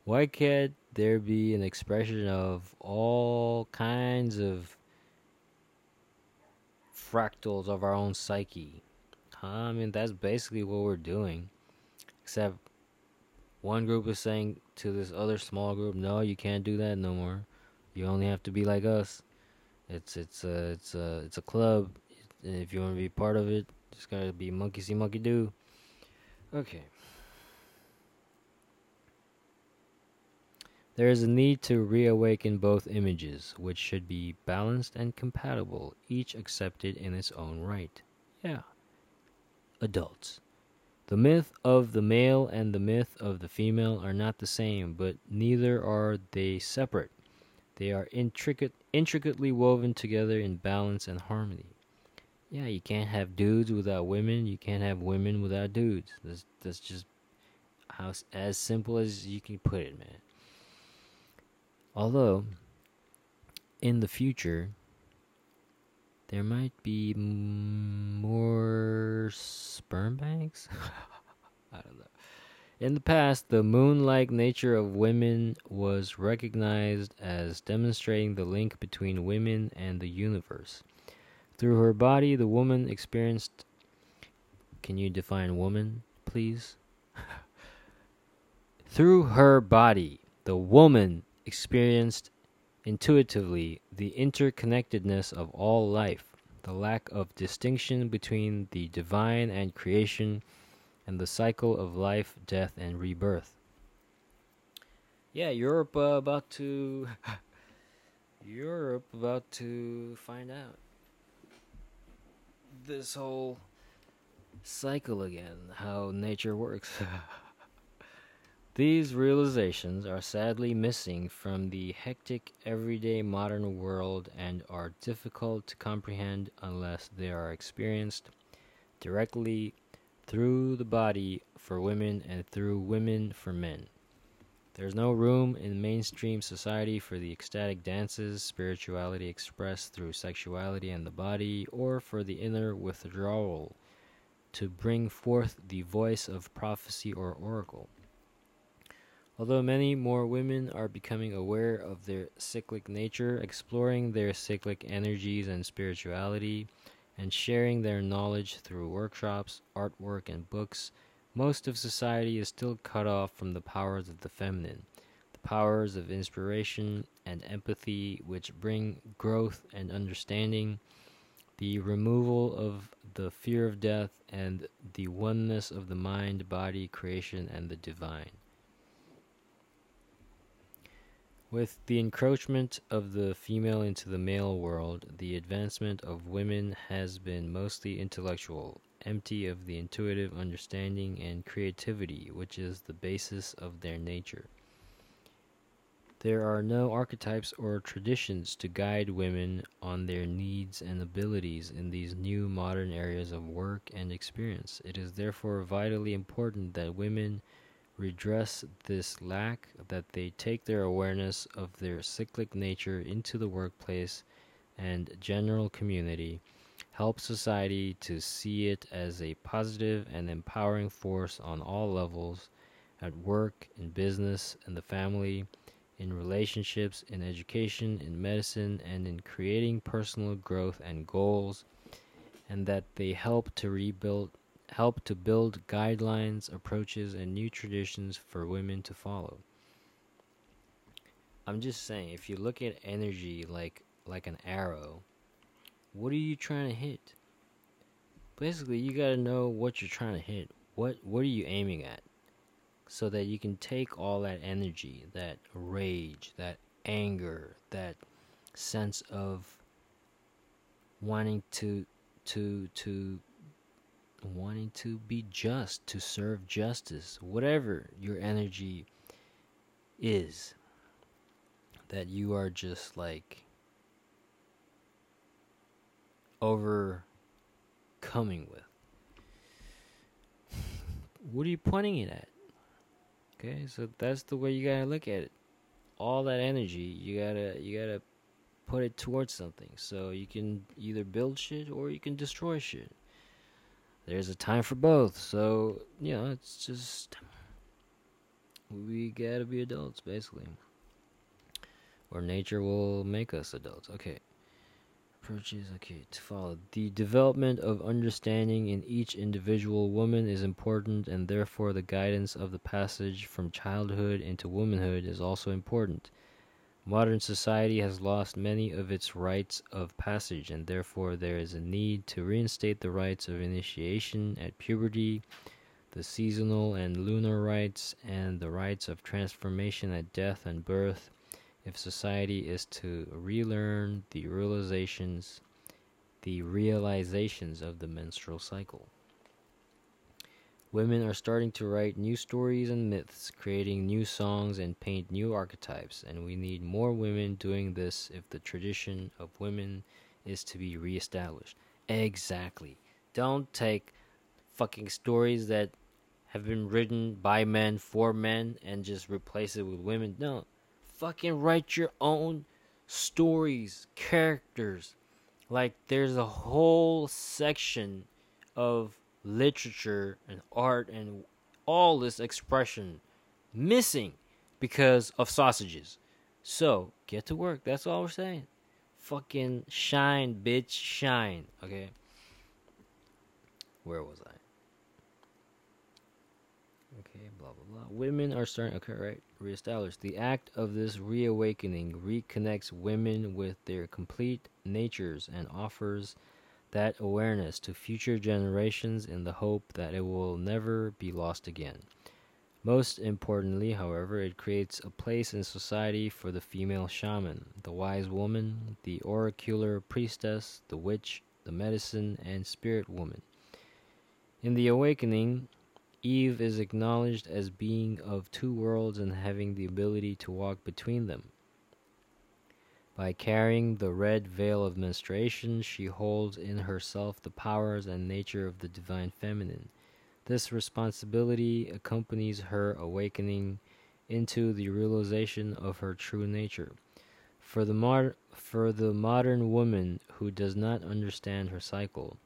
why can't there be an expression of all kinds of fractals of our own psyche? I mean, that's basically what we're doing. Except one group is saying to this other small group, "No, you can't do that no more. You only have to be like us. It's it's a it's a it's a club, if you want to be part of it, just gotta be monkey see monkey do." Okay. There is a need to reawaken both images, which should be balanced and compatible, each accepted in its own right. Yeah. Adults. The myth of the male and the myth of the female are not the same, but neither are they separate. They are intricate, intricately woven together in balance and harmony. Yeah, you can't have dudes without women. You can't have women without dudes. That's that's just how as simple as you can put it, man. Although, in the future, there might be more sperm banks. I don't know. In the past, the moon like nature of women was recognized as demonstrating the link between women and the universe. Through her body, the woman experienced. Can you define woman, please? Through her body, the woman experienced intuitively the interconnectedness of all life, the lack of distinction between the divine and creation, and the cycle of life, death, and rebirth. Yeah, Europe uh, about to. Europe about to find out this whole cycle again, how nature works. These realizations are sadly missing from the hectic everyday modern world and are difficult to comprehend unless they are experienced directly through the body for women and through women for men. There's no room in mainstream society for the ecstatic dances, spirituality expressed through sexuality and the body, or for the inner withdrawal to bring forth the voice of prophecy or oracle. Although many more women are becoming aware of their cyclic nature, exploring their cyclic energies and spirituality, and sharing their knowledge through workshops, artwork, and books, most of society is still cut off from the powers of the feminine, the powers of inspiration and empathy, which bring growth and understanding, the removal of the fear of death, and the oneness of the mind, body, creation, and the divine. With the encroachment of the female into the male world, the advancement of women has been mostly intellectual, empty of the intuitive understanding and creativity which is the basis of their nature. There are no archetypes or traditions to guide women on their needs and abilities in these new modern areas of work and experience. It is therefore vitally important that women redress this lack, that they take their awareness of their cyclic nature into the workplace and general community, help society to see it as a positive and empowering force on all levels at work, in business, in the family, in relationships, in education, in medicine, and in creating personal growth and goals, and that they help to rebuild help to build guidelines, approaches, and new traditions for women to follow. I'm just saying, if you look at energy like like an arrow, what are you trying to hit? Basically, you got to know what you're trying to hit. What what are you aiming at? So that you can take all that energy, that rage, that anger, that sense of wanting to to to wanting to be just, to serve justice, whatever your energy is, that you are just like overcoming with. What are you pointing it at? Okay, so that's the way you gotta look at it. All that energy, you gotta you gotta put it towards something. So you can either build shit or you can destroy shit there's a time for both. So, you know, it's just we gotta be adults, basically. Or nature will make us adults. Okay. Approaches, okay, to follow. The development of understanding in each individual woman is important, and therefore the guidance of the passage from childhood into womanhood is also important. Modern society has lost many of its rites of passage, and therefore there is a need to reinstate the rites of initiation at puberty, the seasonal and lunar rites, and the rites of transformation at death and birth, if society is to relearn the realizations, the realizations of the menstrual cycle. Women are starting to write new stories and myths, creating new songs and paint new archetypes, and we need more women doing this if the tradition of women is to be reestablished. Exactly. Don't take fucking stories that have been written by men for men and just replace it with women. No. Fucking write your own stories, characters. Like there's a whole section of literature and art and all this expression missing because of sausages. So get to work. That's all we're saying. Fucking shine, bitch, shine. Okay. Where was I? Okay, blah blah blah. women are starting. Okay, right. Reestablished. The act of this reawakening reconnects women with their complete natures and offers that awareness to future generations in the hope that it will never be lost again. Most importantly, however, it creates a place in society for the female shaman, the wise woman, the oracular priestess, the witch, the medicine, and spirit woman. In the awakening, Eve is acknowledged as being of two worlds and having the ability to walk between them. By carrying the red veil of menstruation, she holds in herself the powers and nature of the divine feminine. This responsibility accompanies her awakening into the realization of her true nature. For the, mar- for the modern woman who does not understand her cycle,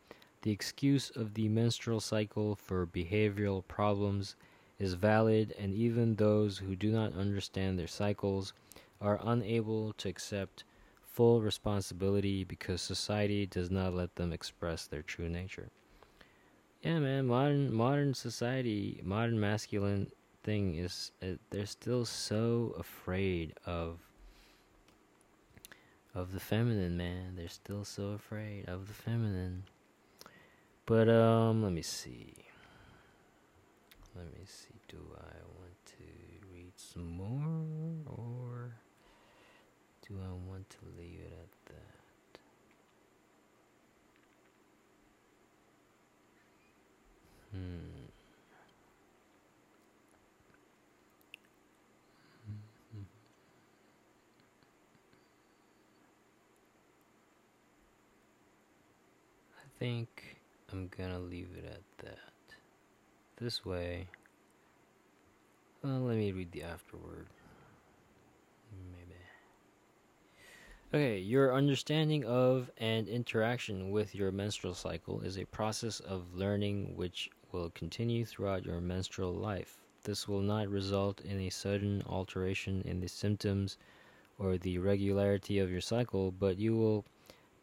the excuse of the menstrual cycle for behavioral problems is valid, and even those who do not understand their cycles are unable to accept full responsibility because society does not let them express their true nature. Yeah, man, modern modern society, modern masculine thing is uh, they're still so afraid of of the feminine, man. They're still so afraid of the feminine. But um, let me see. Let me see. Do I want to read some more or do I want to leave it at that? Hmm. I think I'm gonna leave it at that. This way, well, let me read the afterword. Okay, your understanding of and interaction with your menstrual cycle is a process of learning which will continue throughout your menstrual life. This will not result in a sudden alteration in the symptoms or the regularity of your cycle, but you will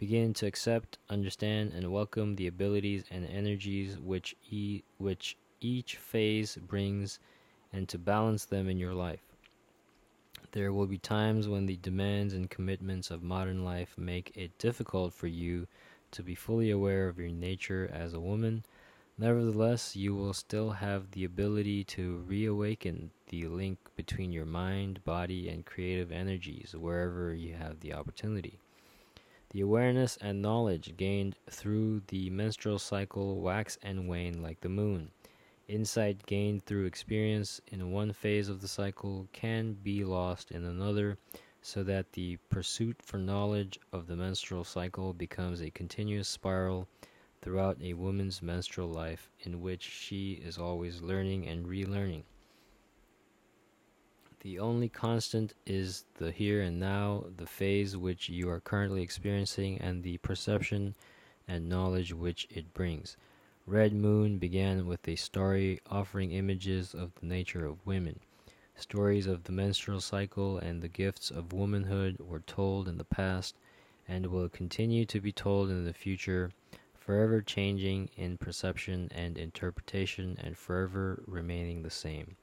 begin to accept, understand, and welcome the abilities and energies which, e- which each phase brings and to balance them in your life. There will be times when the demands and commitments of modern life make it difficult for you to be fully aware of your nature as a woman. Nevertheless, you will still have the ability to reawaken the link between your mind, body, and creative energies wherever you have the opportunity. The awareness and knowledge gained through the menstrual cycle wax and wane like the moon. Insight gained through experience in one phase of the cycle can be lost in another, so that the pursuit for knowledge of the menstrual cycle becomes a continuous spiral throughout a woman's menstrual life in which she is always learning and relearning. The only constant is the here and now, the phase which you are currently experiencing, and the perception and knowledge which it brings. Red Moon began with a story offering images of the nature of women. Stories of the menstrual cycle and the gifts of womanhood were told in the past and will continue to be told in the future, forever changing in perception and interpretation and forever remaining the same.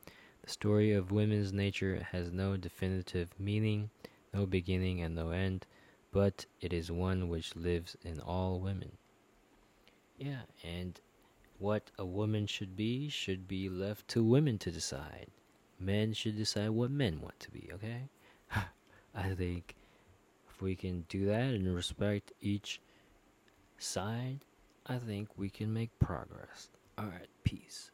The story of women's nature has no definitive meaning, no beginning, and no end, but it is one which lives in all women. Yeah, and what a woman should be should be left to women to decide. Men should decide what men want to be, okay? I think if we can do that and respect each side, I think we can make progress. Alright, peace.